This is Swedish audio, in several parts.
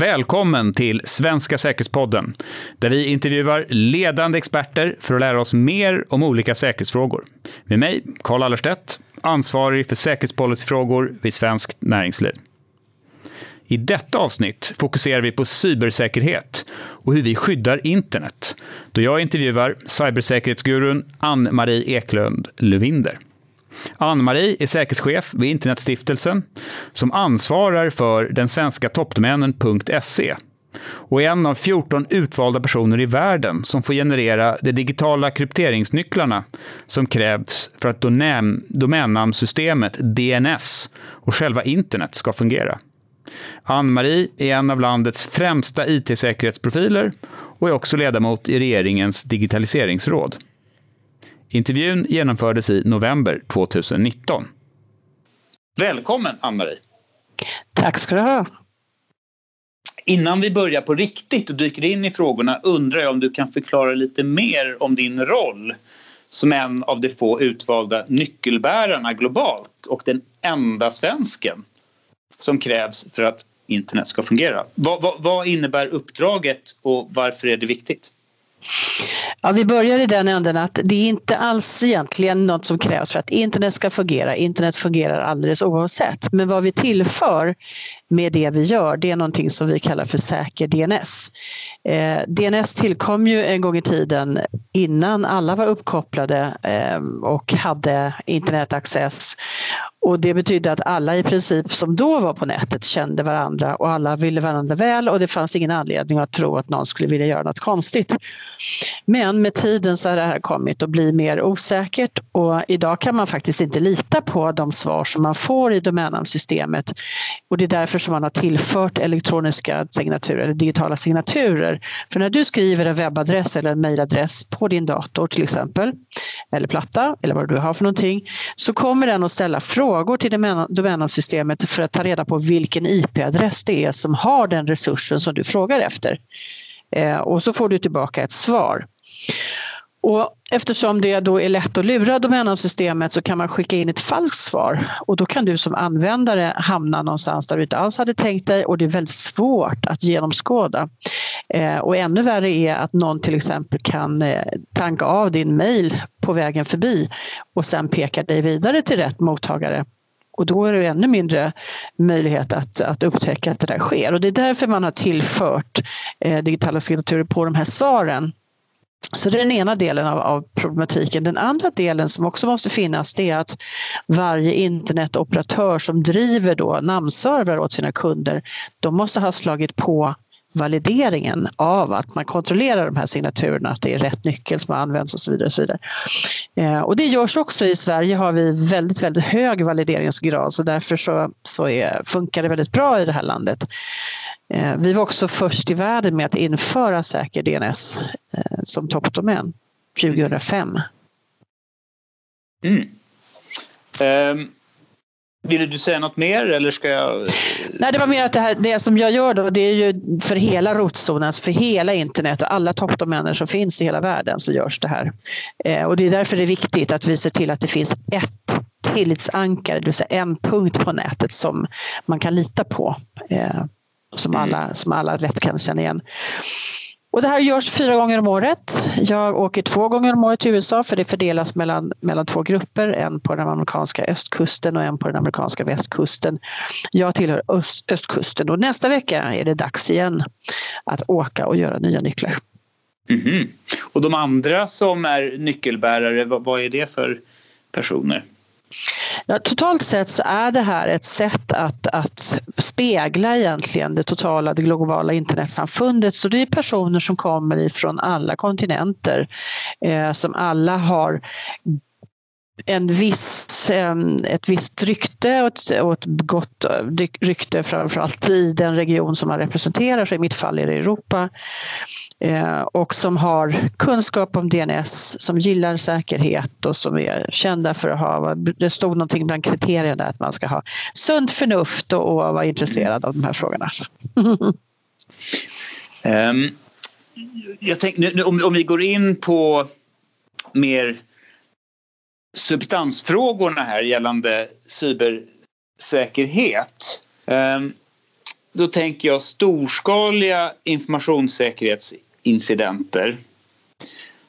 Välkommen till Svenska säkerhetspodden, där vi intervjuar ledande experter för att lära oss mer om olika säkerhetsfrågor. Med mig, Carl Allerstedt, ansvarig för säkerhetspolicyfrågor vid Svenskt Näringsliv. I detta avsnitt fokuserar vi på cybersäkerhet och hur vi skyddar internet, då jag intervjuar cybersäkerhetsgurun Ann-Marie Eklund Lövinder. Ann-Marie är säkerhetschef vid Internetstiftelsen som ansvarar för den svenska toppdomänen.se och är en av 14 utvalda personer i världen som får generera de digitala krypteringsnycklarna som krävs för att domännamnsystemet DNS och själva internet ska fungera. Ann-Marie är en av landets främsta IT-säkerhetsprofiler och är också ledamot i regeringens digitaliseringsråd. Intervjun genomfördes i november 2019. Välkommen Ann-Marie! Tack ska du ha! Innan vi börjar på riktigt och dyker in i frågorna undrar jag om du kan förklara lite mer om din roll som en av de få utvalda nyckelbärarna globalt och den enda svensken som krävs för att internet ska fungera. Vad, vad, vad innebär uppdraget och varför är det viktigt? Ja, vi börjar i den änden att det är inte alls egentligen något som krävs för att internet ska fungera. Internet fungerar alldeles oavsett. Men vad vi tillför med det vi gör, det är någonting som vi kallar för säker DNS. Eh, DNS tillkom ju en gång i tiden innan alla var uppkopplade eh, och hade internetaccess. Och det betydde att alla i princip som då var på nätet kände varandra och alla ville varandra väl och det fanns ingen anledning att tro att någon skulle vilja göra något konstigt. Men med tiden så har det här kommit att bli mer osäkert och idag kan man faktiskt inte lita på de svar som man får i domännamnsystemet. Och det är därför som man har tillfört elektroniska signaturer, eller digitala signaturer. För när du skriver en webbadress eller en mejladress på din dator till exempel, eller platta eller vad du har för någonting, så kommer den att ställa frågor till domännamnsystemet för att ta reda på vilken IP-adress det är som har den resursen som du frågar efter. Eh, och så får du tillbaka ett svar. Och eftersom det då är lätt att lura domännamnsystemet så kan man skicka in ett falskt svar och då kan du som användare hamna någonstans där du inte alls hade tänkt dig och det är väldigt svårt att genomskåda. Eh, och ännu värre är att någon till exempel kan eh, tanka av din mail på vägen förbi och sen peka dig vidare till rätt mottagare. Och då är det ännu mindre möjlighet att, att upptäcka att det där sker. Och det är därför man har tillfört eh, digitala signaturer på de här svaren. Så det är den ena delen av, av, problematiken. Den andra delen som också måste finnas det är att varje internetoperatör som driver då namnservrar åt sina kunder, de måste ha slagit på valideringen av att man kontrollerar de här signaturerna, att det är rätt nyckel som används och så vidare. Och, så vidare. Eh, och det görs också i Sverige har vi väldigt, väldigt hög valideringsgrad så därför så, så är, funkar det väldigt bra i det här landet. Eh, vi var också först i världen med att införa säker DNS eh, som toppdomän 2005. Mm. Um. Ville du säga något mer eller ska jag? Nej, det var mer att det, här, det som jag gör då, det är ju för hela rotzonen, alltså för hela internet och alla toppdomäner som finns i hela världen så görs det här. Eh, och det är därför det är viktigt att vi ser till att det finns ett tillitsankare, det vill säga en punkt på nätet som man kan lita på. Eh, som, mm. alla, som alla rätt kan känna igen. Och det här görs fyra gånger om året. Jag åker två gånger om året till USA för det fördelas mellan, mellan två grupper. En på den amerikanska östkusten och en på den amerikanska västkusten. Jag tillhör öst, östkusten och nästa vecka är det dags igen att åka och göra nya nycklar. Mm -hmm. Och de andra som är nyckelbärare, vad, vad är det för personer? Ja, totalt sett så är det här ett sätt att, att spegla egentligen det totala, det globala internetsamfundet. Så det är personer som kommer ifrån alla kontinenter, eh, som alla har en viss, ett visst rykte och ett, och ett gott eh, rykte framförallt i den region som man representerar, så i mitt fall är det Europa. Eh, och som har kunskap om DNS, som gillar säkerhet och som är kända för att ha, det stod någonting bland kriterierna att man ska ha sunt förnuft och, och vara intresserad av de här frågorna. um, jag tänkte, om, om vi går in på mer substansfrågorna här gällande cybersäkerhet. Ehm, då tänker jag storskaliga informationssäkerhetsincidenter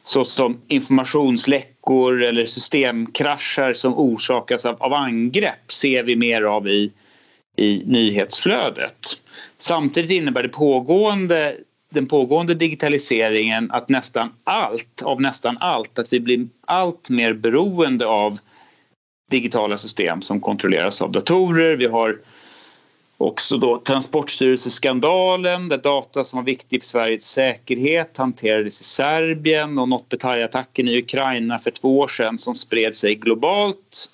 såsom informationsläckor eller systemkrascher som orsakas av, av angrepp ser vi mer av i, i nyhetsflödet. Samtidigt innebär det pågående, den pågående digitaliseringen att nästan allt, av nästan allt, att vi blir allt mer beroende av digitala system som kontrolleras av datorer. Vi har också då Transportstyrelseskandalen där data som var viktig för Sveriges säkerhet hanterades i Serbien och Notbetaj-attacken i Ukraina för två år sedan som spred sig globalt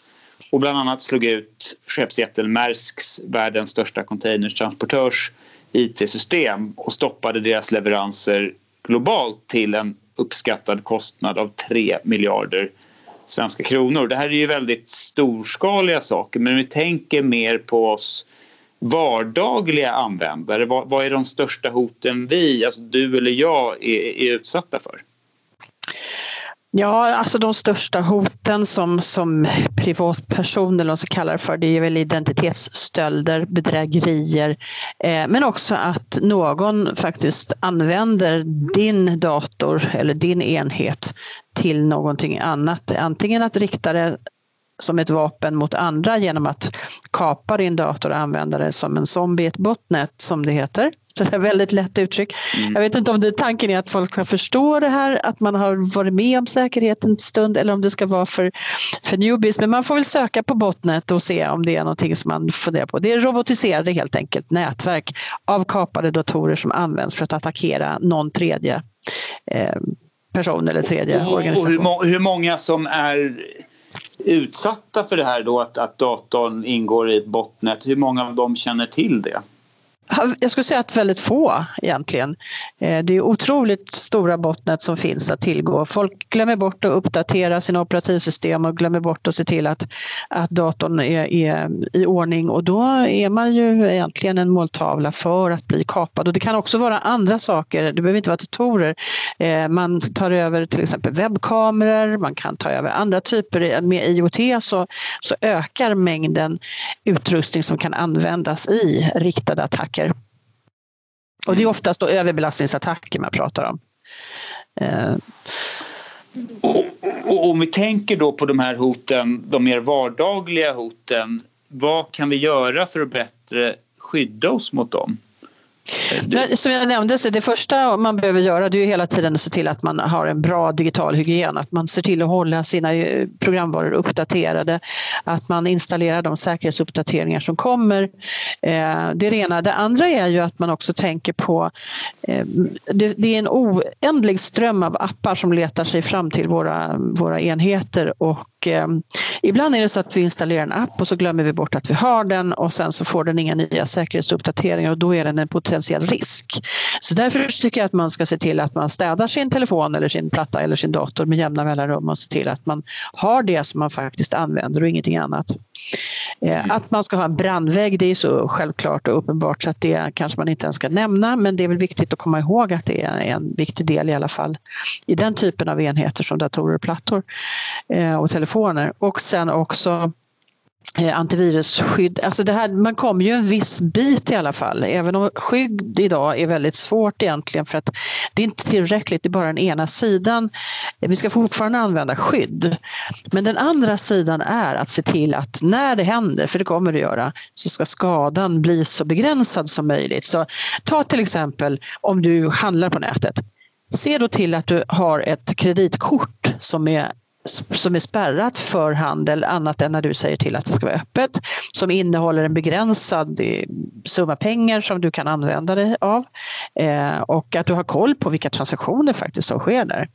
och bland annat slog ut skeppsjätten Maersks, världens största containertransportörs IT-system och stoppade deras leveranser globalt till en uppskattad kostnad av 3 miljarder svenska kronor. Det här är ju väldigt storskaliga saker men vi tänker mer på oss vardagliga användare? Vad, vad, är de största hoten vi, alltså du eller jag, är, är utsatta för? Ja, alltså de största hoten som, som privatperson eller vad man kallar det för, det är väl identitetsstölder, bedrägerier, eh, men också att någon faktiskt använder din dator eller din enhet till någonting annat. Antingen att rikta det som ett vapen mot andra genom att kapa din dator och använda det som en zombie, ett botnet som det heter. Så det är väldigt lätt uttryck. Mm. Jag vet inte om det, tanken är att folk ska förstå det här, att man har varit med om säkerheten en stund eller om det ska vara för, för newbies. Men man får väl söka på botnet och se om det är någonting som man funderar på. Det är robotiserade helt enkelt nätverk av kapade datorer som används för att attackera någon tredje eh, person eller tredje och, organisation. Och hur, hur många som är utsatta för det här då att, att datorn ingår i ett botnet, hur många av dem känner till det? Jag skulle säga att väldigt få egentligen. Eh, det är otroligt stora botnät som finns att tillgå. Folk glömmer bort att uppdatera sina operativsystem och glömmer bort att se till att, att datorn är, är i ordning och då är man ju egentligen en måltavla för att bli kapad. Och det kan också vara andra saker, det behöver inte vara datorer. Eh, man tar över till exempel webbkameror, man kan ta över andra typer. Med IoT så, så ökar mängden utrustning som kan användas i riktade attacker attacker. Och det är oftast då överbelastningsattacker man pratar om. Eh. Och, och, om vi tänker då på de här hoten, de mer vardagliga hoten, vad kan vi göra för att bättre skydda oss mot dem? Som jag nämnde, så det första man behöver göra det är hela tiden att se till att man har en bra digital hygien. Att man ser till att hålla sina eh, programvaror uppdaterade. Att man installerar de säkerhetsuppdateringar som kommer. Eh, det är det ena. Det andra är ju att man också tänker på... Eh, det är en oändlig ström av appar som letar sig fram till våra, våra enheter och ibland är det så att vi installerar en app och så glömmer vi bort att vi har den och sen så får den inga nya säkerhetsuppdateringar och då är den en potentiell potentiell risk. Så därför tycker jag att man ska se till att man städar sin telefon eller sin platta eller sin dator med jämna mellanrum och se till att man har det som man faktiskt använder och ingenting annat. Eh, mm. Att man ska ha en brandvägg det är så självklart och uppenbart så att det kanske man inte ens ska nämna men det är väl viktigt att komma ihåg att det är en viktig del i alla fall i den typen av enheter som datorer plattor eh, och telefoner. Och sen också Eh, antivirusskydd. Alltså det här, man kommer ju en viss bit i alla fall, även om skydd idag är väldigt svårt egentligen för att det är inte tillräckligt, det är bara den ena sidan. Vi ska fortfarande använda skydd. Men den andra sidan är att se till att när det händer, för det kommer det göra, så ska skadan bli så begränsad som möjligt. Så ta till exempel om du handlar på nätet. Se då till att du har ett kreditkort som är som är spärrat för handel annat än när du säger till att det ska vara öppet, som innehåller en begränsad eh, summa pengar som du kan använda dig av eh, och att du har koll på vilka transaktioner faktiskt som sker där.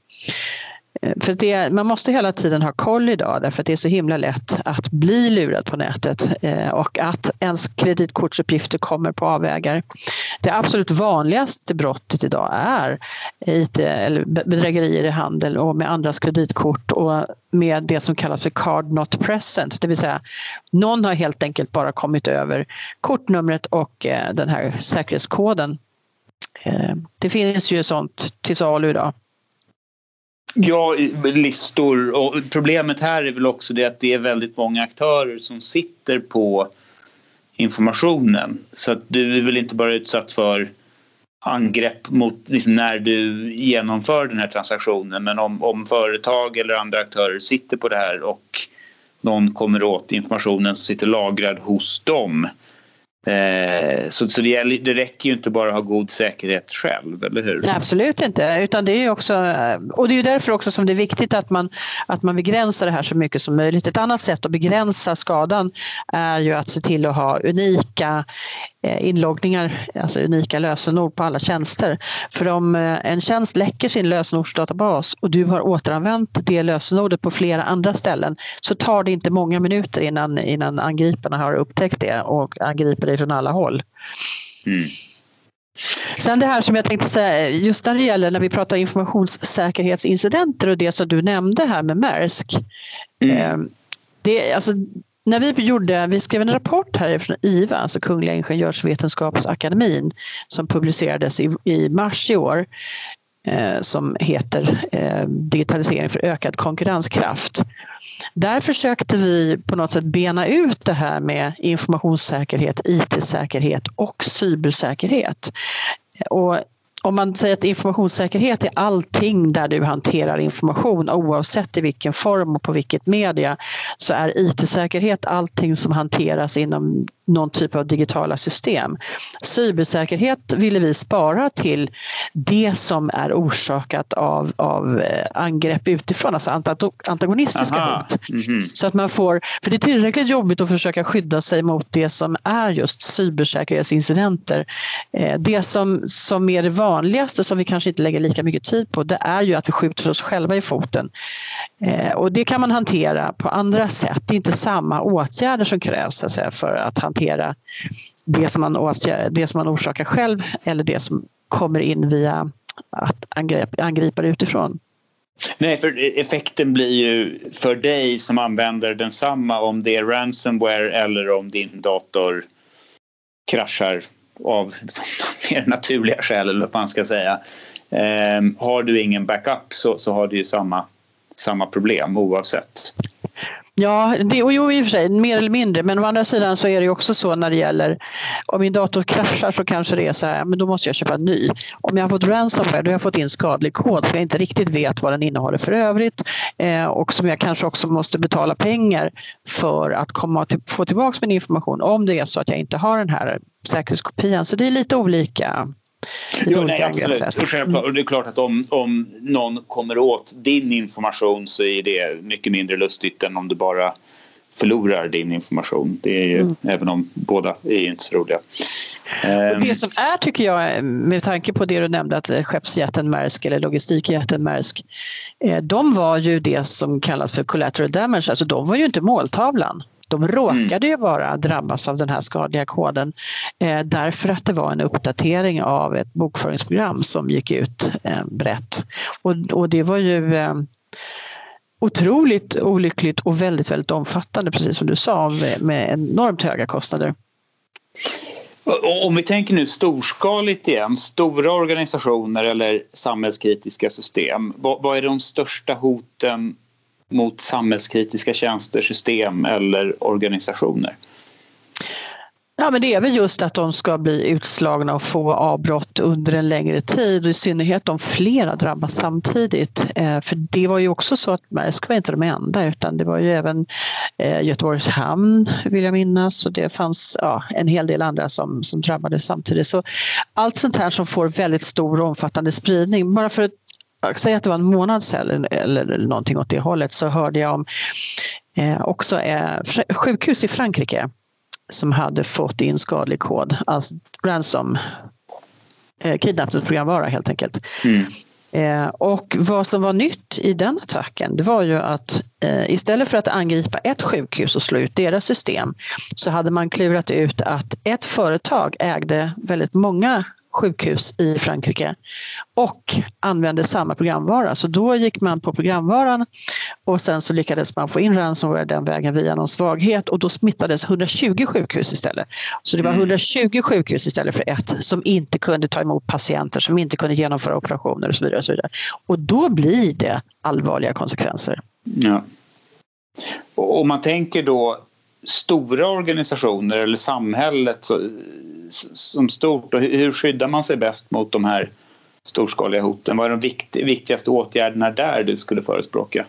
Eh, för det, man måste hela tiden ha koll idag därför att det är så himla lätt att bli lurad på nätet eh, och att ens kreditkortsuppgifter kommer på avvägar. Det absolut vanligaste brottet idag är IT, eller bedrägerier i handel och med andras kreditkort och med det som kallas för card not present, det vill säga någon har helt enkelt bara kommit över kortnumret och eh, den här säkerhetskoden. Det finns ju sånt till salu idag. Ja, listor. Och problemet här är väl också det att det är väldigt många aktörer som sitter på informationen. Så att du är väl inte bara utsatt för angrepp mot liksom, när du genomför den här transaktionen men om, om företag eller andra aktörer sitter på det här och någon kommer åt informationen som sitter lagrad hos dem Eh, så så det, det räcker ju inte bara att ha god säkerhet själv, eller hur? Nej, absolut inte. Utan det är också, eh, och det är därför också som det är viktigt att man, att man begränsar det här så mycket som möjligt. Ett annat sätt att begränsa skadan är ju att se till att ha unika inloggningar, alltså unika lösenord på alla tjänster. För om eh, en tjänst läcker sin lösenordsdatabas och du har återanvänt det lösenordet på flera andra ställen så tar det inte många minuter innan, innan angriparna har upptäckt det och angriper dig från alla håll. Mm. Sen det här som jag tänkte säga, just när det gäller när vi pratar informationssäkerhetsincidenter och det som du nämnde här med Maersk. Mm. Eh, det, alltså, när vi gjorde, vi skrev en rapport här från IVA, alltså Kungliga Ingenjörsvetenskapsakademin, som publicerades i, i mars i år, eh, som heter eh, Digitalisering för ökad konkurrenskraft. Där försökte vi på något sätt bena ut det här med informationssäkerhet, IT-säkerhet och cybersäkerhet. Och om man säger att informationssäkerhet är allting där du hanterar information oavsett i vilken form och på vilket media så är IT-säkerhet allting som hanteras inom någon typ av digitala system. Cybersäkerhet ville vi spara till det som är orsakat av, av eh, angrepp utifrån, alltså antagonistiska Aha. hot. Mm -hmm. Så att man får, för det är tillräckligt jobbigt att försöka skydda sig mot det som är just cybersäkerhetsincidenter. Eh, det som, som är det vanligaste, som vi kanske inte lägger lika mycket tid på, det är ju att vi skjuter oss själva i foten. Eh, och det kan man hantera på andra sätt. Det är inte samma åtgärder som krävs för att hantera det som, man det som man orsakar själv eller det som kommer in via att angripa utifrån. Nej, för effekten blir ju för dig som använder densamma om det är ransomware eller om din dator kraschar av mer naturliga skäl eller vad man ska säga. Eh, har du ingen backup så, så har du ju samma samma problem oavsett. Ja, det, och jo, i och för sig, mer eller mindre. Men å andra sidan så är det också så när det gäller om min dator kraschar så kanske det är så här, men då måste jag köpa en ny. Om jag har fått ransomware då har jag fått in skadlig kod som jag inte riktigt vet vad den innehåller för övrigt eh, och som jag kanske också måste betala pengar för att komma till, få tillbaka min information om det är så att jag inte har den här säkerhetskopian. Så det är lite olika Jo, nej, absolut. Och, självklart, och det är klart att om, om någon kommer åt din information så är det mycket mindre lustigt än om du bara förlorar din information. Det är ju, mm. även om båda är ju inte så roliga. Det ehm. som är, tycker jag, med tanke på det du nämnde att skeppsjätten Maersk eller logistikjätten Maersk, eh, de var ju det som kallas för collateral damage, alltså de var ju inte måltavlan. De råkade ju bara drabbas av den här skadliga koden eh, därför att det var en uppdatering av ett bokföringsprogram som gick ut eh, brett. Och, och det var ju eh, otroligt olyckligt och väldigt, väldigt omfattande, precis som du sa, med, med enormt höga kostnader. Om vi tänker nu storskaligt igen, stora organisationer eller samhällskritiska system. Vad, vad är de största hoten mot samhällskritiska tjänster, system eller organisationer? Ja, men det är väl just att de ska bli utslagna och få avbrott under en längre tid och i synnerhet om flera drabbas samtidigt. Eh, för det var ju också så att Maersk var inte de enda utan det var ju även eh, Göteborgs hamn vill jag minnas och det fanns ja, en hel del andra som, som drabbades samtidigt. Så allt sånt här som får väldigt stor och omfattande spridning. Bara för att säg att det var en månad sedan eller, eller någonting åt det hållet så hörde jag om eh, också eh, sjukhus i Frankrike som hade fått in skadlig kod, alltså ransom, eh, kidnappningsprogramvara helt enkelt. Mm. Eh, och vad som var nytt i den attacken, det var ju att eh, istället för att angripa ett sjukhus och slå ut deras system så hade man klurat ut att ett företag ägde väldigt många sjukhus i Frankrike och använde samma programvara. Så då gick man på programvaran och sen så lyckades man få in ransomware den vägen via någon svaghet och då smittades 120 sjukhus istället. Så det var 120 mm. sjukhus istället för ett som inte kunde ta emot patienter, som inte kunde genomföra operationer och så vidare. Och, så vidare. och då blir det allvarliga konsekvenser. Ja. Och om man tänker då stora organisationer eller samhället som stort? Och hur skyddar man sig bäst mot de här storskaliga hoten? Vad är de viktigaste åtgärderna där du skulle förespråka?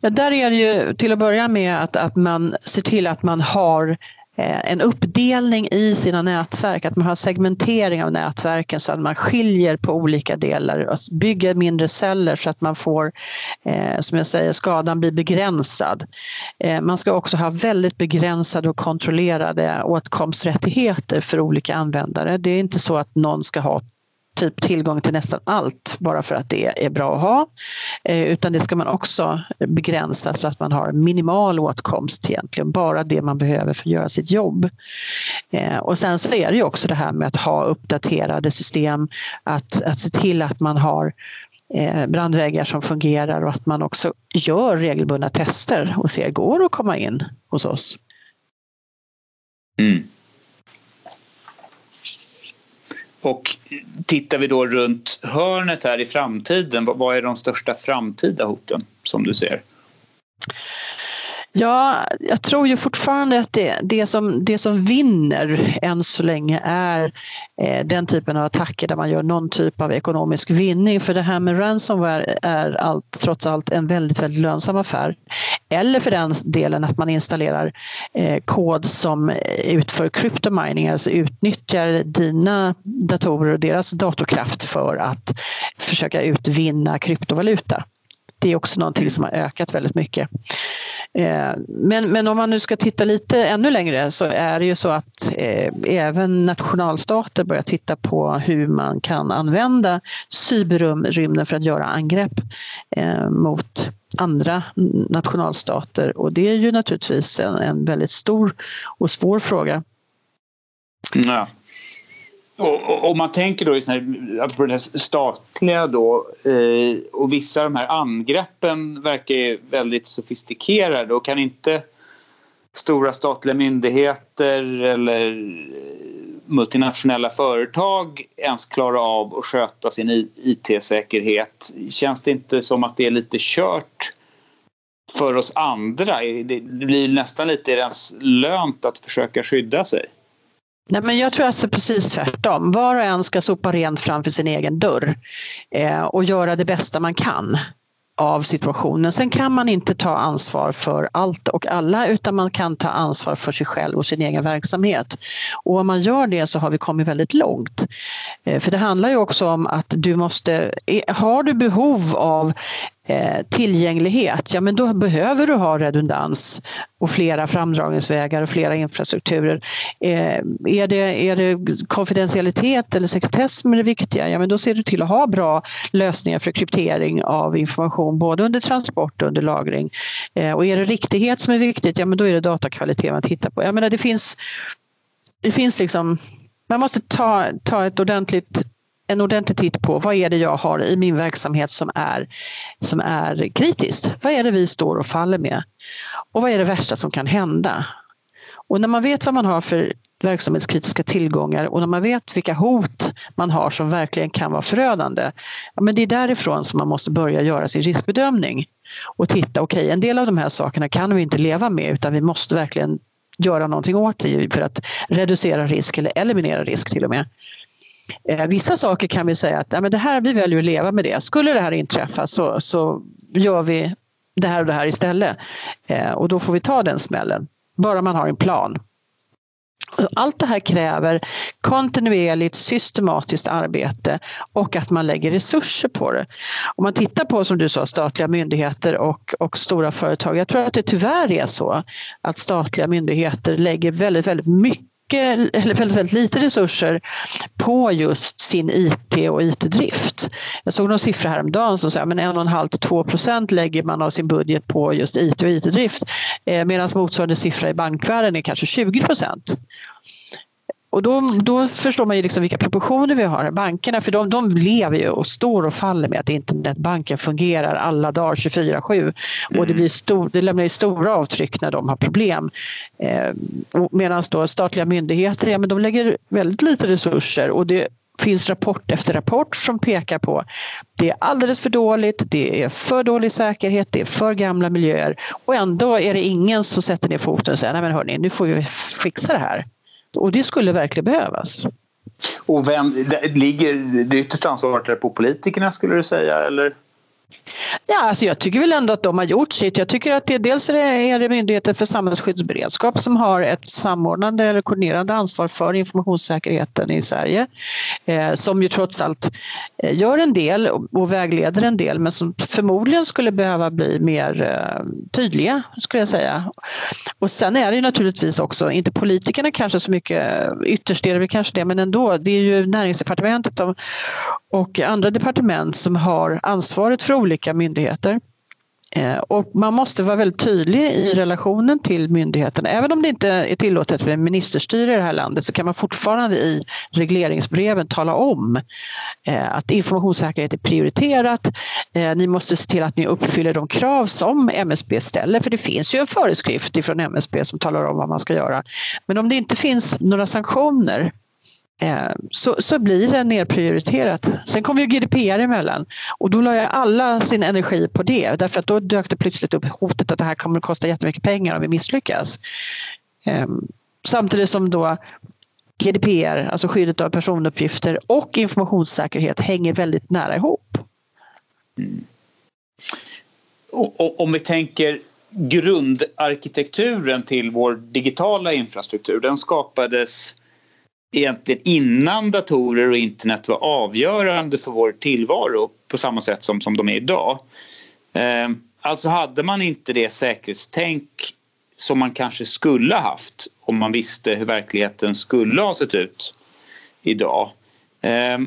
Ja, där är det ju till att börja med att, att man ser till att man har Eh, en uppdelning i sina nätverk, att man har segmentering av nätverken så att man skiljer på olika delar och bygger mindre celler så att man får, eh, som jag säger, skadan blir begränsad. Eh, man ska också ha väldigt begränsade och kontrollerade åtkomsträttigheter för olika användare. Det är inte så att någon ska ha typ tillgång till nästan allt bara för att det är bra att ha. Eh, utan det ska man också begränsa så att man har minimal åtkomst egentligen, bara det man behöver för att göra sitt jobb. Eh, och sen så är det ju också det här med att ha uppdaterade system, att, att se till att man har eh, brandväggar som fungerar och att man också gör regelbundna tester och ser, går det att komma in hos oss? Mm. Och tittar vi då runt hörnet här i framtiden, vad är de största framtida hoten som du ser? Ja, jag tror ju fortfarande att det, det, som, det som vinner än så länge är eh, den typen av attacker där man gör någon typ av ekonomisk vinning. För det här med ransomware är allt, trots allt en väldigt, väldigt lönsam affär. Eller för den delen att man installerar eh, kod som utför kryptomining, alltså utnyttjar dina datorer och deras datorkraft för att försöka utvinna kryptovaluta. Det är också någonting som har ökat väldigt mycket. Eh, men, men om man nu ska titta lite ännu längre så är det ju så att eh, även nationalstater börjar titta på hur man kan använda cyberrymden för att göra angrepp eh, mot andra nationalstater och det är ju naturligtvis en, en väldigt stor och svår fråga. Ja. Och, och, man tänker då på det statliga då eh, och vissa av de här angreppen verkar väldigt sofistikerade och kan inte stora statliga myndigheter eller eh, multinationella företag ens klara av att sköta sin IT-säkerhet? Känns det inte som att det är lite kört för oss andra? Det blir nästan lite ens lönt att försöka skydda sig. Nej, men jag tror att det är precis tvärtom. Var och en ska sopa rent framför sin egen dörr eh, och göra det bästa man kan av situationen. Sen kan man inte ta ansvar för allt och alla utan man kan ta ansvar för sig själv och sin egen verksamhet. Och om man gör det så har vi kommit väldigt långt. Eh, för det handlar ju också om att du måste, eh, har du behov av Eh, tillgänglighet, ja men då behöver du ha redundans och flera framdragningsvägar och flera infrastrukturer. Eh, är det, är det konfidentialitet eller sekretess som är det viktiga, ja men då ser du till att ha bra lösningar för kryptering av information både under transport och under lagring. Eh, och är det riktighet som är viktigt, ja men då är det datakvalitet man tittar på. Jag menar det finns, det finns liksom man måste ta, ta ett ordentligt en ordentlig titt på vad är det jag har i min verksamhet som är, som är kritiskt. Vad är det vi står och faller med? Och vad är det värsta som kan hända? Och när man vet vad man har för verksamhetskritiska tillgångar och när man vet vilka hot man har som verkligen kan vara förödande, ja, men det är därifrån som man måste börja göra sin riskbedömning och titta, okej, okay, en del av de här sakerna kan vi inte leva med utan vi måste verkligen göra någonting åt det för att reducera risk eller eliminera risk till och med. Eh, vissa saker kan vi säga att ja, men det här, vi väljer att leva med det. Skulle det här inträffa så, så gör vi det här och det här istället. Eh, och då får vi ta den smällen, bara man har en plan. Allt det här kräver kontinuerligt systematiskt arbete och att man lägger resurser på det. Om man tittar på, som du sa, statliga myndigheter och, och stora företag. Jag tror att det tyvärr är så att statliga myndigheter lägger väldigt, väldigt mycket mycket, eller väldigt, väldigt lite resurser på just sin IT och IT-drift. Jag såg någon siffra häromdagen som sa att 1,5-2 procent lägger man av sin budget på just IT och IT-drift eh, medan motsvarande siffra i bankvärlden är kanske 20 procent. Och då, då förstår man ju liksom vilka proportioner vi har bankerna för de, de lever ju och står och faller med att internetbanken fungerar alla dagar 24-7 och det, blir stor, det lämnar ju stora avtryck när de har problem. Eh, Medan då statliga myndigheter ja, men de lägger väldigt lite resurser och det finns rapport efter rapport som pekar på det är alldeles för dåligt, det är för dålig säkerhet, det är för gamla miljöer och ändå är det ingen som sätter ner foten och säger nej men hörni, nu får vi fixa det här. Och det skulle verkligen behövas. Och vem, ligger det yttersta ansvaret på politikerna skulle du säga eller? Ja, alltså jag tycker väl ändå att de har gjort sitt. Jag tycker att det, dels är det, är det Myndigheten för samhällsskyddsberedskap som har ett samordnande eller koordinerande ansvar för informationssäkerheten i Sverige. Eh, som ju trots allt eh, gör en del och, och, vägleder en del men som förmodligen skulle behöva bli mer eh, tydliga skulle jag säga. Och sen är det ju naturligtvis också, inte politikerna kanske så mycket, ytterst är det väl kanske det, men ändå, det är ju näringsdepartementet och, och andra departement som har ansvaret för olika myndigheter. Eh, och man måste vara väldigt tydlig i relationen till myndigheterna. Även om det inte är tillåtet med ministerstyre i det här landet så kan man fortfarande i regleringsbreven tala om eh, att informationssäkerhet är prioriterat. Eh, ni måste se till att ni uppfyller de krav som MSB ställer, för det finns ju en föreskrift från MSB som talar om vad man ska göra. Men om det inte finns några sanktioner Eh, så, så blir det nedprioriterat. Sen kom ju GDPR emellan och då la jag alla sin energi på det därför att då dök det plötsligt upp hotet att det här kommer att kosta jättemycket pengar om vi misslyckas. Ehm, samtidigt som då GDPR, alltså skyddet av personuppgifter och informationssäkerhet hänger väldigt nära ihop. Mm. Och, och, om vi tänker grundarkitekturen till vår digitala infrastruktur, den skapades egentligen innan datorer och internet var avgörande för vår tillvaro på samma sätt som, som de är idag. Eh, alltså hade man inte det säkerhetstänk som man kanske skulle ha haft om man visste hur verkligheten skulle ha sett ut idag. Eh,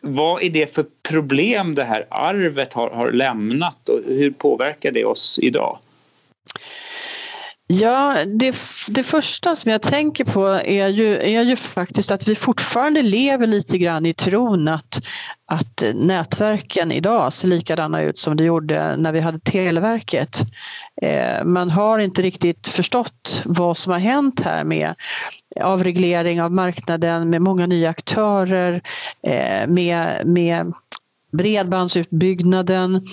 vad är det för problem det här arvet har, har lämnat och hur påverkar det oss idag? Ja, det, det första som jag tänker på är ju, är ju faktiskt att vi fortfarande lever lite grann i tron att, att nätverken idag ser likadana ut som det gjorde när vi hade Televerket. Eh, man har inte riktigt förstått vad som har hänt här med avreglering av marknaden med många nya aktörer, eh, med, med bredbandsutbyggnaden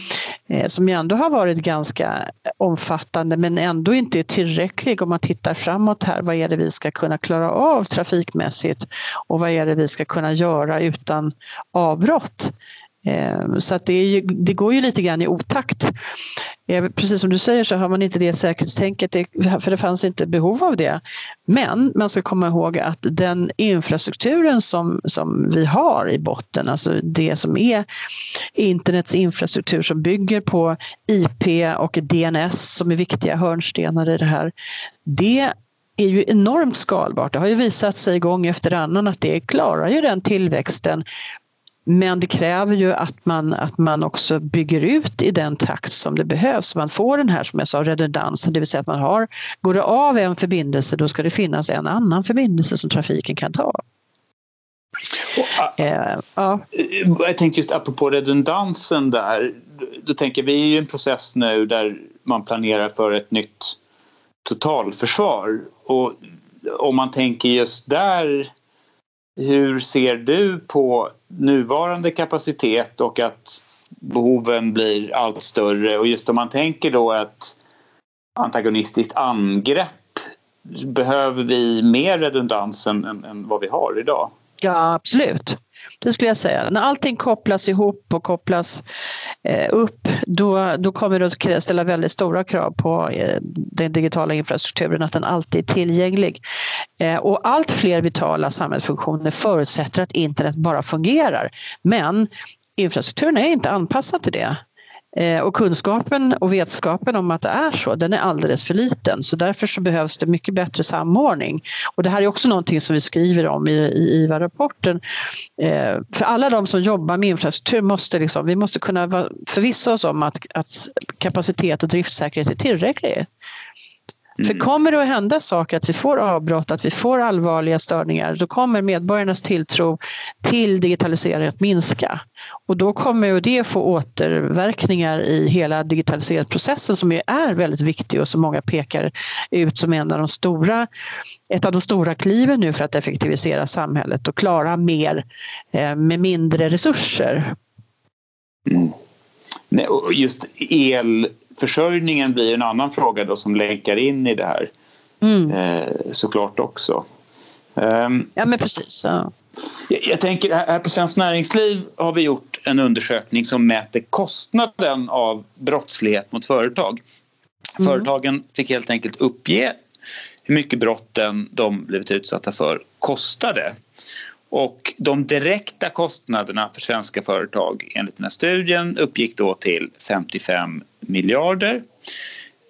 eh, som ju ändå har varit ganska omfattande men ändå inte är tillräcklig om man tittar framåt här. Vad är det vi ska kunna klara av trafikmässigt och vad är det vi ska kunna göra utan avbrott? Ehm, så att det, ju, det, går ju lite grann i otakt. Ehm, precis som du säger så har man inte det säkerhetstänket, för det fanns inte behov av det. Men man ska komma ihåg att den infrastrukturen som, som vi har i botten, alltså det som är internets infrastruktur som bygger på IP och DNS som är viktiga hörnstenar i det här, det är ju enormt skalbart. Det har ju visat sig gång efter annan att det klarar ju den tillväxten men det kräver ju att man, att man också bygger ut i den takt som det behövs. Man får den här som jag sa redundansen, det vill säga att man har, går det av en förbindelse då ska det finnas en annan förbindelse som trafiken kan ta. Och, eh, ja. Jag tänkte just apropå redundansen där. Då tänker vi är ju i en process nu där man planerar för ett nytt totalförsvar. Och om man tänker just där hur ser du på nuvarande kapacitet och att behoven blir allt större och just om man tänker då ett antagonistiskt angrepp behöver vi mer redundans än, än vad vi har idag? Ja, absolut. Det skulle jag säga. När allting kopplas ihop och kopplas eh, upp då, då kommer det att ställa väldigt stora krav på eh, den digitala infrastrukturen, att den alltid är tillgänglig. Eh, och allt fler vitala samhällsfunktioner förutsätter att internet bara fungerar. Men infrastrukturen är inte anpassad till det. Eh, och kunskapen och vetskapen om att det är så, den är alldeles för liten. Så därför så behövs det mycket bättre samordning. Och det här är också någonting som vi skriver om i, i IVA-rapporten. Eh, för alla de som jobbar med infrastruktur måste liksom, vi måste kunna förvissa oss om att, att kapacitet och driftsäkerhet är tillräcklig. Mm. För kommer det att hända saker, att vi får avbrott, att vi får allvarliga störningar, då kommer medborgarnas tilltro till digitalisering att minska. Och då kommer det få återverkningar i hela digitaliseringsprocessen som är väldigt viktig och som många pekar ut som en av de stora, ett av de stora kliven nu för att effektivisera samhället och klara mer eh, med mindre resurser. Mm. Just elförsörjningen blir en annan fråga då som länkar in i det här mm. eh, såklart också. Um, ja men precis. Ja. Jag, jag, tänker här på Svenskt Näringsliv har vi gjort en undersökning som mäter kostnaden av brottslighet mot företag. Mm. Företagen fick helt enkelt uppge hur mycket brotten de blivit utsatta för kostade. Och de direkta kostnaderna för svenska företag enligt den här studien uppgick då till 55 miljarder.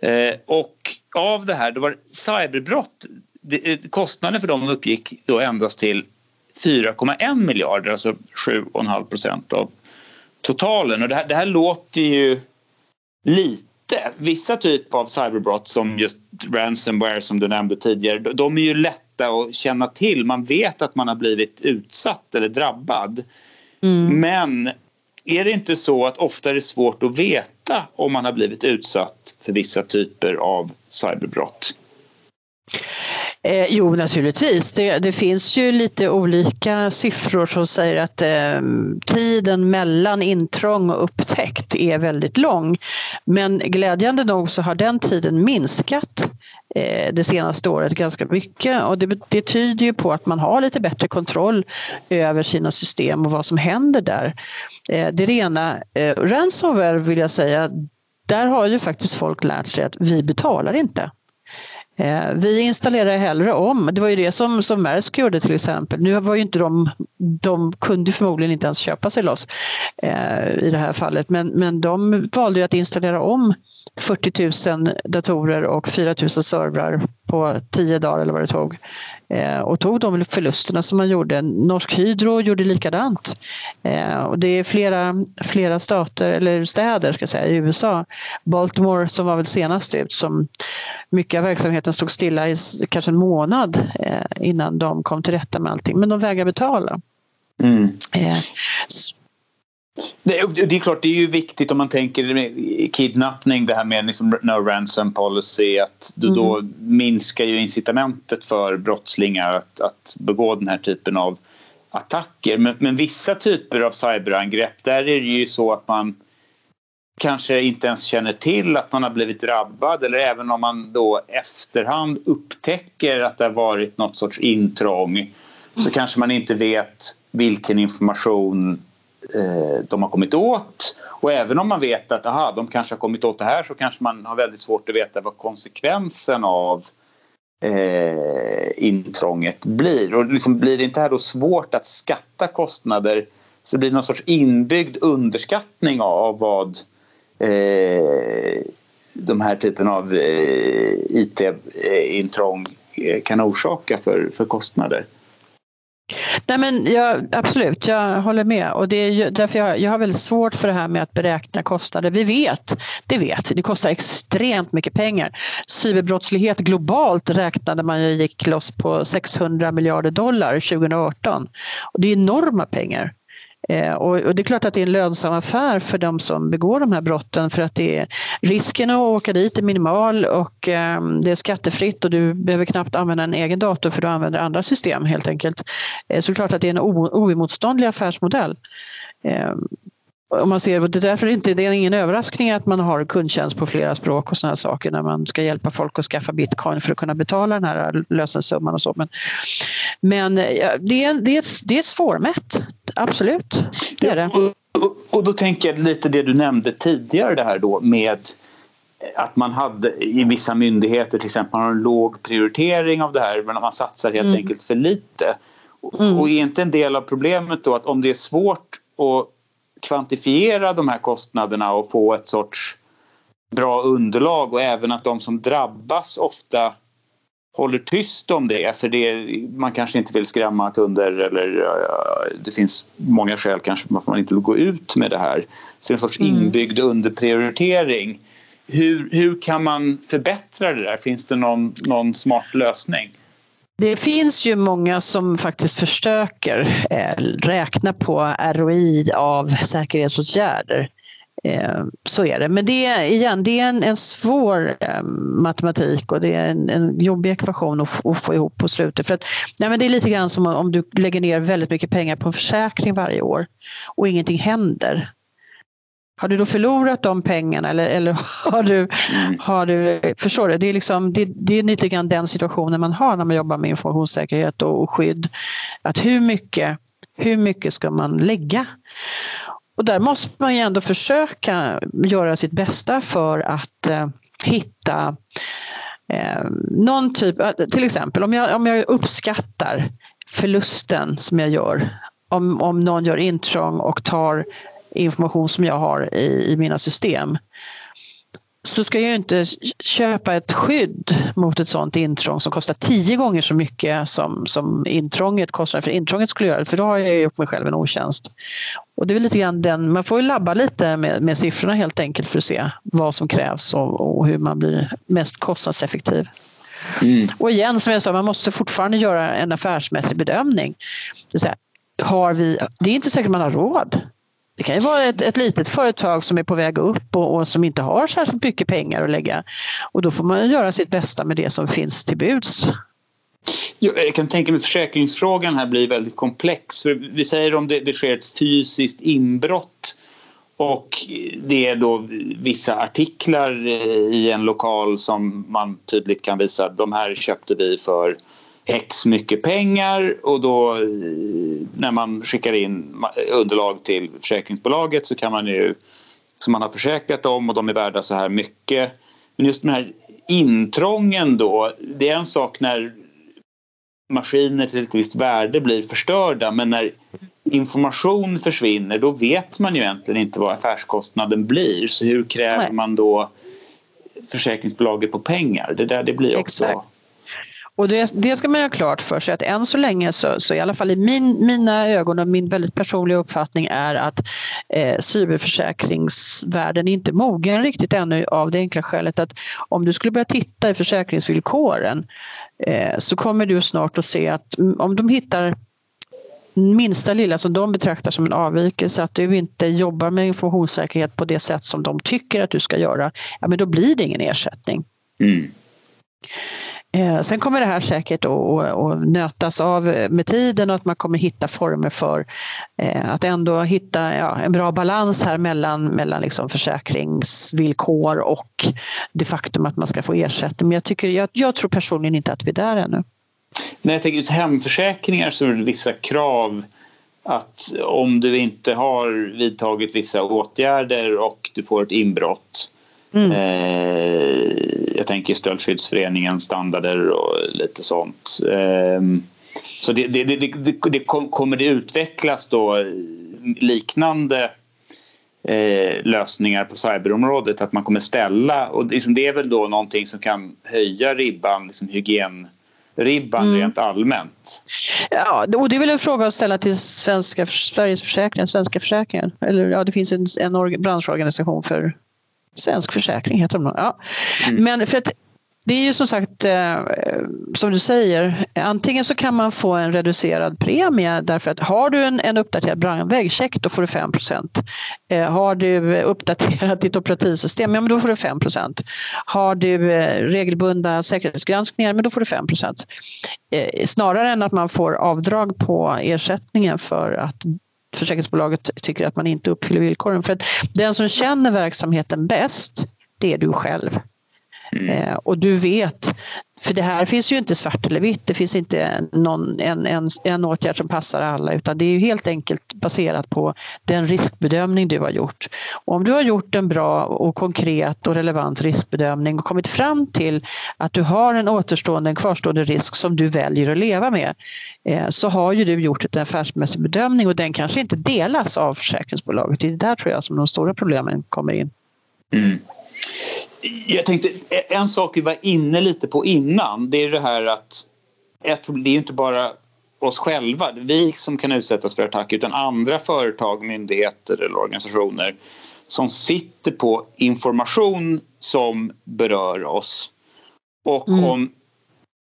Eh, och av det här, då var cyberbrott, kostnaden för dem uppgick då endast till 4,1 miljarder, alltså 7,5 procent av totalen. Och det här, det här låter ju lite. Vissa typer av cyberbrott som just ransomware som du nämnde tidigare, de är ju lätta att känna till. Man vet att man har blivit utsatt eller drabbad. Mm. Men är det inte så att ofta är det svårt att veta om man har blivit utsatt för vissa typer av cyberbrott? Eh, jo, naturligtvis. Det, det, finns ju lite olika siffror som säger att eh, tiden mellan intrång och upptäckt är väldigt lång. Men glädjande nog så har den tiden minskat eh, det senaste året ganska mycket och det, det, tyder ju på att man har lite bättre kontroll över sina system och vad som händer där. Eh, det rena eh, ransomware vill jag säga, där har ju faktiskt folk lärt sig att vi betalar inte. Eh, vi installerar hellre om. Det var ju det som, som Maersk gjorde till exempel. Nu var ju inte de, de kunde förmodligen inte ens köpa sig loss eh, i det här fallet, men, men de valde ju att installera om 40 000 datorer och 4 000 servrar på tio dagar eller vad det tog. Eh, och tog de förlusterna som man gjorde. Norsk Hydro gjorde likadant. Eh, och det är flera, flera stater, eller städer ska säga, i USA. Baltimore som var väl senast ut som mycket av verksamheten stod stilla i kanske en månad eh, innan de kom till rätta med allting. Men de vägrar betala. Mm. Det, det är klart, det är ju viktigt om man tänker kidnappning, det här med liksom no ransom policy, att mm. då minskar ju incitamentet för brottslingar att, att begå den här typen av attacker. Men, men vissa typer av cyberangrepp, där är det ju så att man kanske inte ens känner till att man har blivit drabbad eller även om man då efterhand upptäcker att det har varit något sorts intrång så kanske man inte vet vilken information eh, de har kommit åt. Och även om man vet att aha, de kanske har kommit åt det här så kanske man har väldigt svårt att veta vad konsekvensen av eh, intrånget blir. Och liksom blir det inte här då svårt att skatta kostnader så blir det någon sorts inbyggd underskattning av vad eh, de här typen av eh, IT-intrång eh, eh, kan orsaka för, för kostnader. Nej men jag, absolut, jag håller med. Och det är därför jag, jag har väldigt svårt för det här med att beräkna kostnader. Vi vet, det vet det kostar extremt mycket pengar. Cyberbrottslighet globalt räknade man ju gick loss på 600 miljarder dollar 2018. Och det är enorma pengar. Eh, och, det är klart att det är en lönsam affär för de som begår de här brotten för att det är, risken att åka dit är minimal och ehm, det är skattefritt och du behöver knappt använda en egen dator för du använder andra system helt enkelt. Eh, så det är klart att det är en oemotståndlig affärsmodell. Ehm, om man ser, det är därför inte, det är ingen överraskning att man har kundtjänst på flera språk och sådana saker när man ska hjälpa folk att skaffa bitcoin för att kunna betala den här lösensumman och så. Men, men det, är, det, är, det är svårmätt, absolut. Det är det. Och, och, och då tänker jag lite det du nämnde tidigare det här då med att man hade i vissa myndigheter till exempel har en låg prioritering av det här men man satsar helt mm. enkelt för lite. Mm. Och är inte en del av problemet då att om det är svårt att kvantifiera de här kostnaderna och få ett sorts bra underlag och även att de som drabbas ofta håller tyst om det för det, man kanske inte vill skrämma kunder eller det finns många skäl kanske varför man inte vill gå ut med det här. Så det är en sorts mm. inbyggd underprioritering. hur, hur kan man förbättra det där? Finns det någon, någon smart lösning? Det finns ju många som faktiskt försöker eh, räkna på ROI av säkerhetsåtgärder. Eh, så är det. Men det är, igen, det är en, en svår eh, matematik och det är en, en jobbig ekvation att, att, få ihop på slutet. För att, nej, men det är lite grann som om du lägger ner väldigt mycket pengar på en försäkring varje år och ingenting händer. Har du då förlorat de pengarna eller, eller har, du, mm. har du... Förstår du? Det är, liksom, det, det är lite grann den situationen man har när man jobbar med informationssäkerhet och skydd. Att hur mycket, hur mycket ska man lägga? Och där måste man ju ändå försöka göra sitt bästa för att eh, hitta eh, någon typ, eh, till exempel om jag, om jag uppskattar förlusten som jag gör om, om någon gör intrång och tar information som jag har i, i mina system så ska jag inte köpa ett skydd mot ett sådant intrång som kostar tio gånger så mycket som, som intrånget kostar för intrånget skulle göra, för då har jag gjort mig själv en otjänst. Och det är lite grann den, man får ju labba lite med, med siffrorna helt enkelt för att se vad som krävs och, och hur man blir mest kostnadseffektiv. Mm. Och igen, som jag sa, man måste fortfarande göra en affärsmässig bedömning. Det är, här, har vi, det är inte säkert man har råd det kan ju vara ett, ett litet företag som är på väg upp och, och, som inte har särskilt mycket pengar att lägga. Och då får man göra sitt bästa med det som finns till buds. Jag kan tänka mig att försäkringsfrågan här blir väldigt komplex. För vi säger om det, det sker ett fysiskt inbrott och det är då vissa artiklar eh, i en lokal som man tydligt kan visa de här köpte vi för X mycket pengar och då eh, när man skickar in underlag till försäkringsbolaget så kan man ju som man har försäkrat dem och de är värda så här mycket. Men just den här intrången då, det är en sak när maskiner till ett visst värde blir förstörda men när information försvinner då vet man ju egentligen inte vad affärskostnaden blir. Så hur kräver man då försäkringsbolaget på pengar? Det där det blir också Exakt. Och det, det, ska man ha klart för sig att än så länge så, så i alla fall i min, mina ögon och min väldigt personliga uppfattning är att eh, cyberförsäkringsvärlden inte mogen riktigt ännu av det enkla skälet att om du skulle börja titta i försäkringsvillkoren eh, så kommer du snart att se att om de hittar minsta lilla som de betraktar som en avvikelse, att du inte jobbar med informationssäkerhet på det sätt som de tycker att du ska göra, ja men då blir det ingen ersättning. Mm. Eh, sen kommer det här säkert att nötas av med tiden och att man kommer hitta former för eh, att ändå hitta en bra balans här mellan, mellan liksom försäkringsvillkor och det faktum att man ska få ersättning. Men jag, tycker, jag, jag tror personligen inte att vi är där ännu. När jag tänker ut hemförsäkringar så är det vissa krav att om du inte har vidtagit vissa åtgärder och du får ett inbrott Mm. Eh, jag tänker Stöldskyddsföreningens standarder och lite sånt. Eh, så det, det, det, det, kommer det utvecklas då liknande eh, lösningar på cyberområdet att man kommer ställa och liksom det är väl då någonting som kan höja ribban, liksom hygien ribban mm. rent allmänt. Ja, och det är väl en fråga att ställa till svenska, Sveriges försäkringar, svenska försäkringen. Eller ja, det finns en, en branschorganisation för Svensk Försäkring heter de ja. Mm. Men för att det är ju som sagt, eh, som du säger, antingen så kan man få en reducerad premie därför att har du en, en uppdaterad brandvägg, check, då får du 5 eh, Har du uppdaterat ditt operativsystem, ja men då får du 5% Har du eh, regelbundna säkerhetsgranskningar, men då får du 5 eh, Snarare än att man får avdrag på ersättningen för att försäkringsbolaget tycker att man inte uppfyller villkoren. För den som känner verksamheten bäst, det är du själv. Mm. Eh, och du vet, för det här finns ju inte svart eller vitt, det finns inte någon, en, en, en åtgärd som passar alla utan det är ju helt enkelt baserat på den riskbedömning du har gjort. Och om du har gjort en bra och konkret och relevant riskbedömning och kommit fram till att du har en återstående, en kvarstående risk som du väljer att leva med eh, så har ju du gjort en affärsmässig bedömning och den kanske inte delas av försäkringsbolaget. Det är där tror jag som de stora problemen kommer in. Mm. Jag tänkte, en sak vi var inne lite på innan, det är det här att det är inte bara oss själva, vi som kan utsättas för attack utan andra företag, myndigheter eller organisationer som sitter på information som berör oss. Och mm. om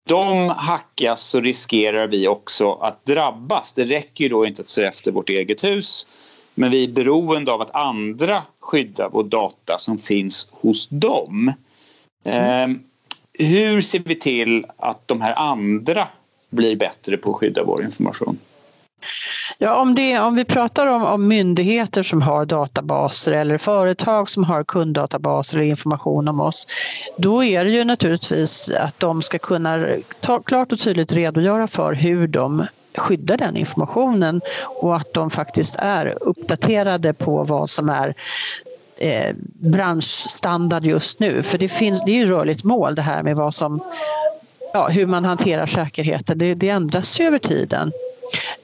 de hackas så riskerar vi också att drabbas. Det räcker ju då inte att se efter vårt eget hus men vi är beroende av att andra skydda vår data som finns hos dem. Mm. Eh, hur ser vi till att de här andra blir bättre på att skydda vår information? Ja, om, det, om vi pratar om, om, myndigheter som har databaser eller företag som har kunddatabaser eller information om oss, då är det ju naturligtvis att de ska kunna ta, klart och tydligt redogöra för hur de skydda den informationen och att de faktiskt är uppdaterade på vad som är eh, branschstandard just nu. För det, finns, det är ju rörligt mål det här med vad som, ja, hur man hanterar säkerheten. Det, det ändras ju över tiden.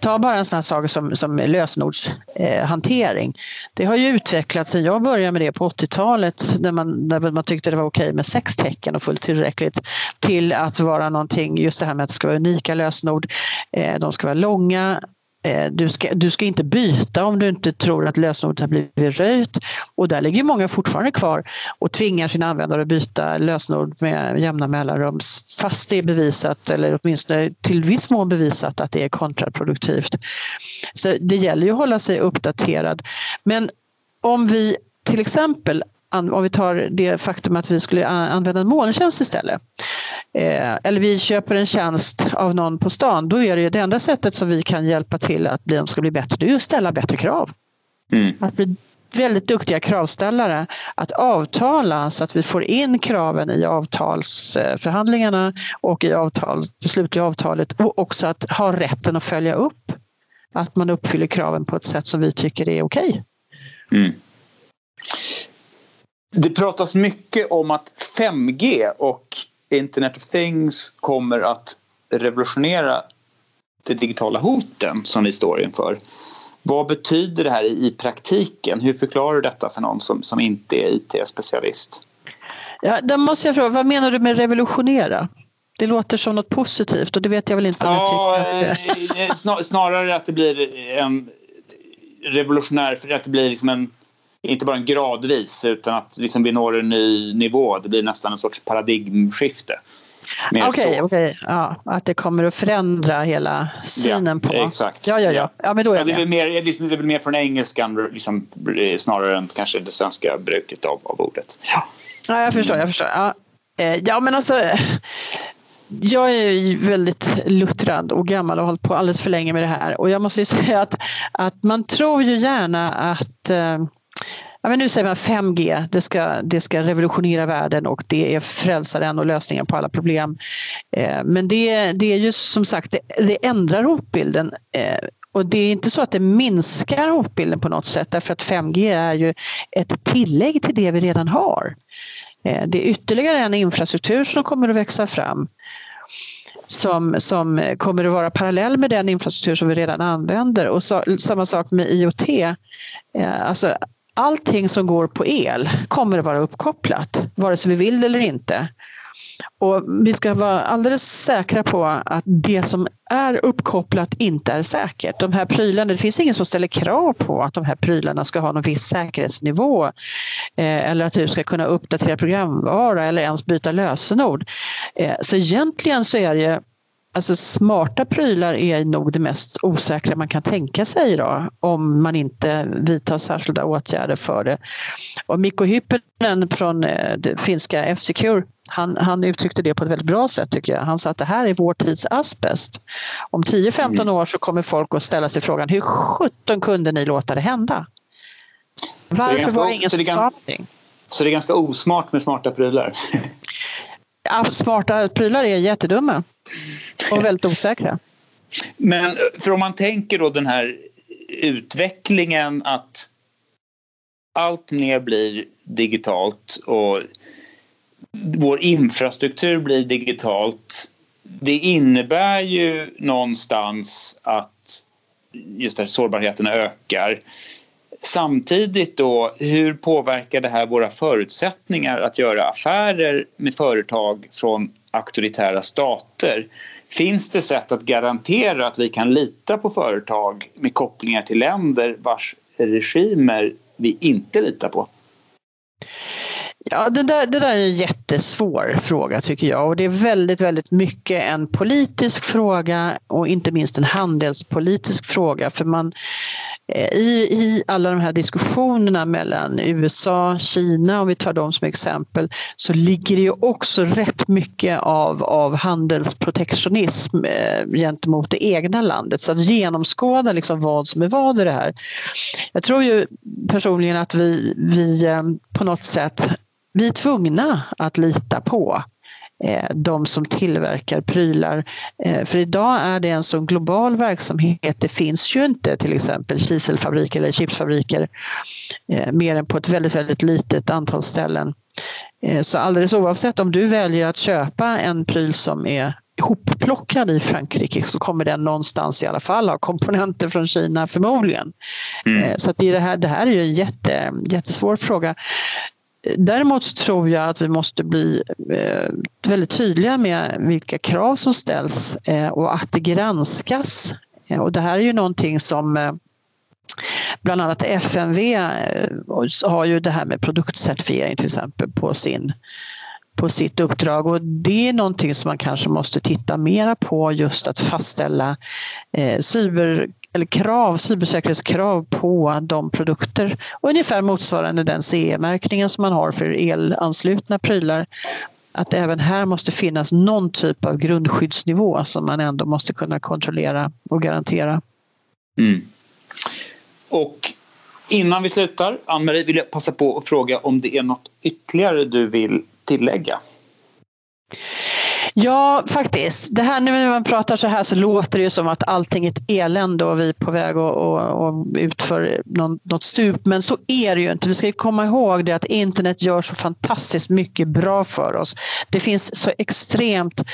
Ta bara en sån här sak som, som lösenordshantering. Eh, det har ju utvecklats sen jag började med det på 80-talet när man, när man tyckte det var okej med sex tecken och fullt tillräckligt till att vara någonting, just det här med att det ska vara unika lösenord. Eh, de ska vara långa, Eh, du ska, du ska inte byta om du inte tror att lösenordet har blivit röjt. Och där ligger många fortfarande kvar och tvingar sina användare att byta lösenord med jämna mellanrum fast det är bevisat, eller åtminstone till viss mån bevisat, att det är kontraproduktivt. Så det gäller ju att hålla sig uppdaterad. Men om vi till exempel om vi tar det faktum att vi skulle använda en molntjänst istället. Eh, eller vi köper en tjänst av någon på stan, då är det, det enda sättet som vi kan hjälpa till att de ska bli bättre, det är att ställa bättre krav. Mm. Att bli väldigt duktiga kravställare, att avtala så att vi får in kraven i avtalsförhandlingarna och i avtal, det slutliga avtalet och också att ha rätten att följa upp att man uppfyller kraven på ett sätt som vi tycker är okej. Mm. Det pratas mycket om att 5G och Internet of Things kommer att revolutionera de digitala hoten som vi står inför. Vad betyder det här i praktiken? Hur förklarar du detta för någon som, som inte är IT-specialist? Ja, då måste jag fråga, vad menar du med revolutionera? Det låter som något positivt och det vet jag väl inte om ja, jag tycker. Eh, snarare att det blir en revolutionär, för att det blir liksom en inte bara en gradvis utan att liksom vi når en ny nivå. Det blir nästan en sorts paradigmskifte. Okej, okay, okay, ja, att det kommer att förändra hela synen ja, på... Exakt. Ja, ja, ja. ja men då är ja, det, är väl mer, det är väl mer från engelskan liksom, snarare än kanske det svenska bruket av, av ordet. Ja. ja, jag förstår. Jag förstår. Ja. Eh, ja, men alltså... Jag är ju väldigt luttrad och gammal och har hållit på alldeles för länge med det här. Och jag måste ju säga att, att man tror ju gärna att eh, Ja, men nu säger man 5G, det ska, det ska revolutionera världen och det är frälsaren och lösningen på alla problem. Eh, men det, det är ju som sagt, det, det ändrar hotbilden. Eh, och det är inte så att det minskar hotbilden på något sätt därför att 5G är ju ett tillägg till det vi redan har. Eh, det är ytterligare en infrastruktur som kommer att växa fram som, som kommer att vara parallell med den infrastruktur som vi redan använder. Och så, samma sak med IoT. Eh, alltså allting som går på el kommer att vara uppkopplat, vare sig vi vill eller inte. Och vi ska vara alldeles säkra på att det som är uppkopplat inte är säkert. De här prylarna, det finns ingen som ställer krav på att de här prylarna ska ha någon viss säkerhetsnivå eh, eller att du ska kunna uppdatera programvara eller ens byta lösenord. Eh, så egentligen så är det Alltså smarta prylar är nog det mest osäkra man kan tänka sig idag om man inte vidtar särskilda åtgärder för det. Och Mikko Hyppinen från eh, det finska F-Secure han, han uttryckte det på ett väldigt bra sätt tycker jag. Han sa att det här är vår tids asbest. Om 10-15 mm. år så kommer folk att ställa sig frågan hur sjutton kunde ni låta det hända? Varför var det ingen som sa någonting? Så det är ganska osmart med smarta prylar? Ja, smarta prylar är jättedumma. Och väldigt osäkra. Men för om man tänker då den här utvecklingen att allt mer blir digitalt och vår infrastruktur blir digitalt. Det innebär ju någonstans att just där sårbarheten ökar. Samtidigt då, hur påverkar det här våra förutsättningar att göra affärer med företag från auktoritära stater. Finns det sätt att garantera att vi kan lita på företag med kopplingar till länder vars regimer vi inte litar på? Ja, det där, det där är en jättesvår fråga tycker jag och det är väldigt, väldigt mycket en politisk fråga och inte minst en handelspolitisk fråga för man eh, i, i alla de här diskussionerna mellan USA och Kina, om vi tar dem som exempel, så ligger det ju också rätt mycket av, av handelsprotektionism eh, gentemot det egna landet. Så att genomskåda liksom vad som är vad i det här. Jag tror ju personligen att vi, vi eh, på något sätt vi är tvungna att lita på eh, de som tillverkar prylar. Eh, för idag är det en så global verksamhet. Det finns ju inte till exempel kiselfabriker eller chipsfabriker eh, mer än på ett väldigt, väldigt litet antal ställen. Så alldeles oavsett om du väljer att köpa en pryl som är ihopplockad i Frankrike så kommer den någonstans i alla fall ha komponenter från Kina förmodligen. Mm. Så det, här, det här är ju en jätte, jättesvår fråga. Däremot tror jag att vi måste bli eh, väldigt tydliga med vilka krav som ställs eh, och att det granskas. Eh, och det här är ju någonting som bland annat FMV har ju det här med produktcertifiering till exempel på sin på sitt uppdrag och det är någonting som man kanske måste titta mera på just att fastställa eh, cyber eller krav, cybersäkerhetskrav på de produkter. Ungefär motsvarande den CE-märkningen som man har för elanslutna prylar. Att även här måste finnas någon typ av grundskyddsnivå som man ändå måste kunna kontrollera och garantera. Mm. Och innan vi slutar, Ann-Marie, vill jag passa på att fråga om det är något ytterligare du vill tillägga? Ja, faktiskt. Det här, när man pratar så här så låter det ju som att allting är ett elände och vi är på väg att och, och utför någon, något stup. Men så är det ju inte. Vi ska komma ihåg det att internet gör så fantastiskt mycket bra för oss. Det finns så extremt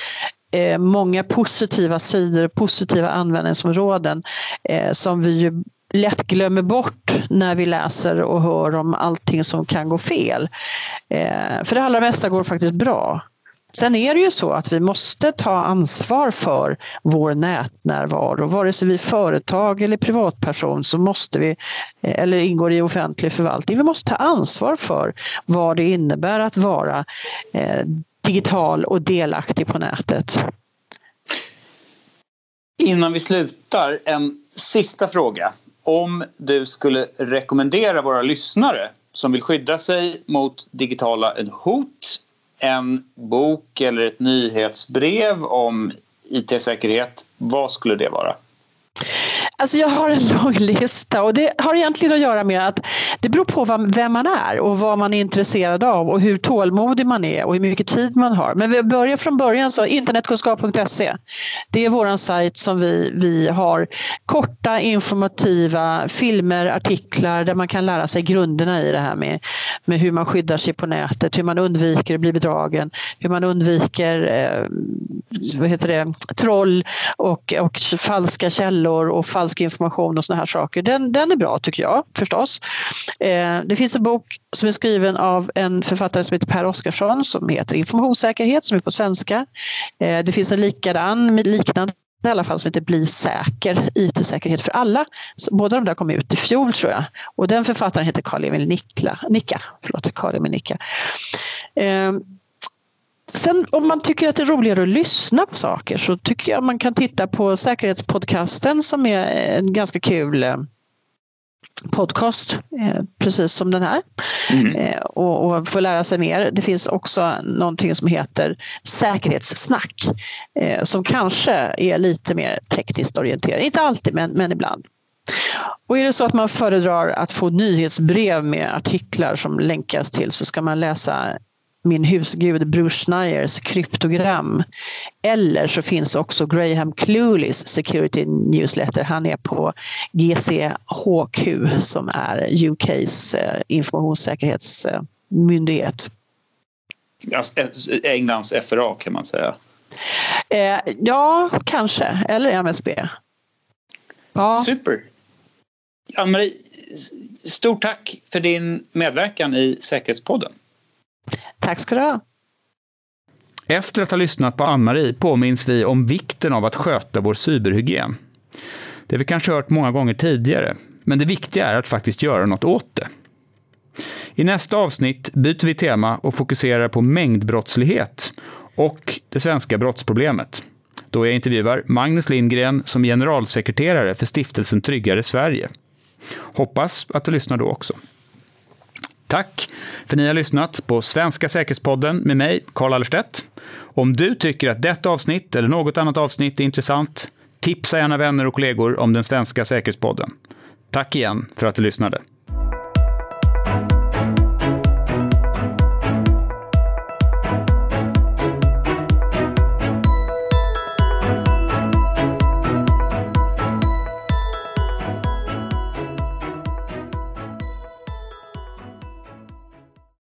eh, många positiva sidor, positiva användningsområden eh, som vi ju lätt glömmer bort när vi läser och hör om allting som kan gå fel. Eh, för det allra mesta går faktiskt bra. Sen är det ju så att vi måste ta ansvar för vår nätnärvaro. Vare sig vi är företag eller privatperson så måste vi, eh, eller ingår i offentlig förvaltning, vi måste ta ansvar för vad det innebär att vara eh, digital och delaktig på nätet. Innan vi slutar, en sista fråga. Om du skulle rekommendera våra lyssnare som vill skydda sig mot digitala hot en bok eller ett nyhetsbrev om IT-säkerhet, vad skulle det vara? Alltså jag har en lång lista och det har egentligen att göra med att det beror på vem man är och vad man är intresserad av och hur tålmodig man är och hur mycket tid man har. Men vi börjar från början så internetkunskap.se. Det är vår sajt som vi, vi har korta informativa filmer, artiklar där man kan lära sig grunderna i det här med, med hur man skyddar sig på nätet, hur man undviker att bli bedragen, hur man undviker eh, vad heter det, troll och, och falska källor och falsk information och såna här saker. Den, den är bra tycker jag förstås. Eh, det finns en bok som är skriven av en författare som heter Per Oskarsson som heter Informationssäkerhet som är på svenska. Eh, det finns en likadan, liknande i alla fall som heter Bli säker, IT-säkerhet för alla. Så båda de där kom ut i fjol tror jag. Och den författaren heter Karl-Emil Nicka. Förlåt, Karl-Emil Nicka. Eh, Sen om man tycker att det är roligare att lyssna på saker så tycker jag man kan titta på Säkerhetspodcasten som är en ganska kul eh, podcast, eh, precis som den här. Mm. Eh, och, och få lära sig mer. Det finns också någonting som heter säkerhetssnack som kanske är lite mer tekniskt orienterad. Inte alltid, men, men ibland. Och är det så att man föredrar att få nyhetsbrev med artiklar som länkas till så ska man läsa min husgud Bruce Schneers kryptogram. Eller så finns också Graham Cluleys Security Newsletter. Han är på GCHQ som är UKs eh, informationssäkerhetsmyndighet. Englands FRA kan man säga. Eh, ja, kanske. Eller MSB. Ja. Super. Ann-Marie, stort tack för din medverkan i Säkerhetspodden. Tack ska du ha. Efter att ha lyssnat på Ann-Marie påminns vi om vikten av att sköta vår cyberhygien. Det har vi kanske hört många gånger tidigare, men det viktiga är att faktiskt göra något åt det. I nästa avsnitt byter vi tema och fokuserar på mängdbrottslighet och det svenska brottsproblemet. Då jag intervjuar Magnus Lindgren som generalsekreterare för stiftelsen Tryggare Sverige. Hoppas att du lyssnar då också. Tack för att ni har lyssnat på Svenska säkerhetspodden med mig, Carl Allerstedt. Om du tycker att detta avsnitt eller något annat avsnitt är intressant, tipsa gärna vänner och kollegor om den svenska säkerhetspodden. Tack igen för att du lyssnade.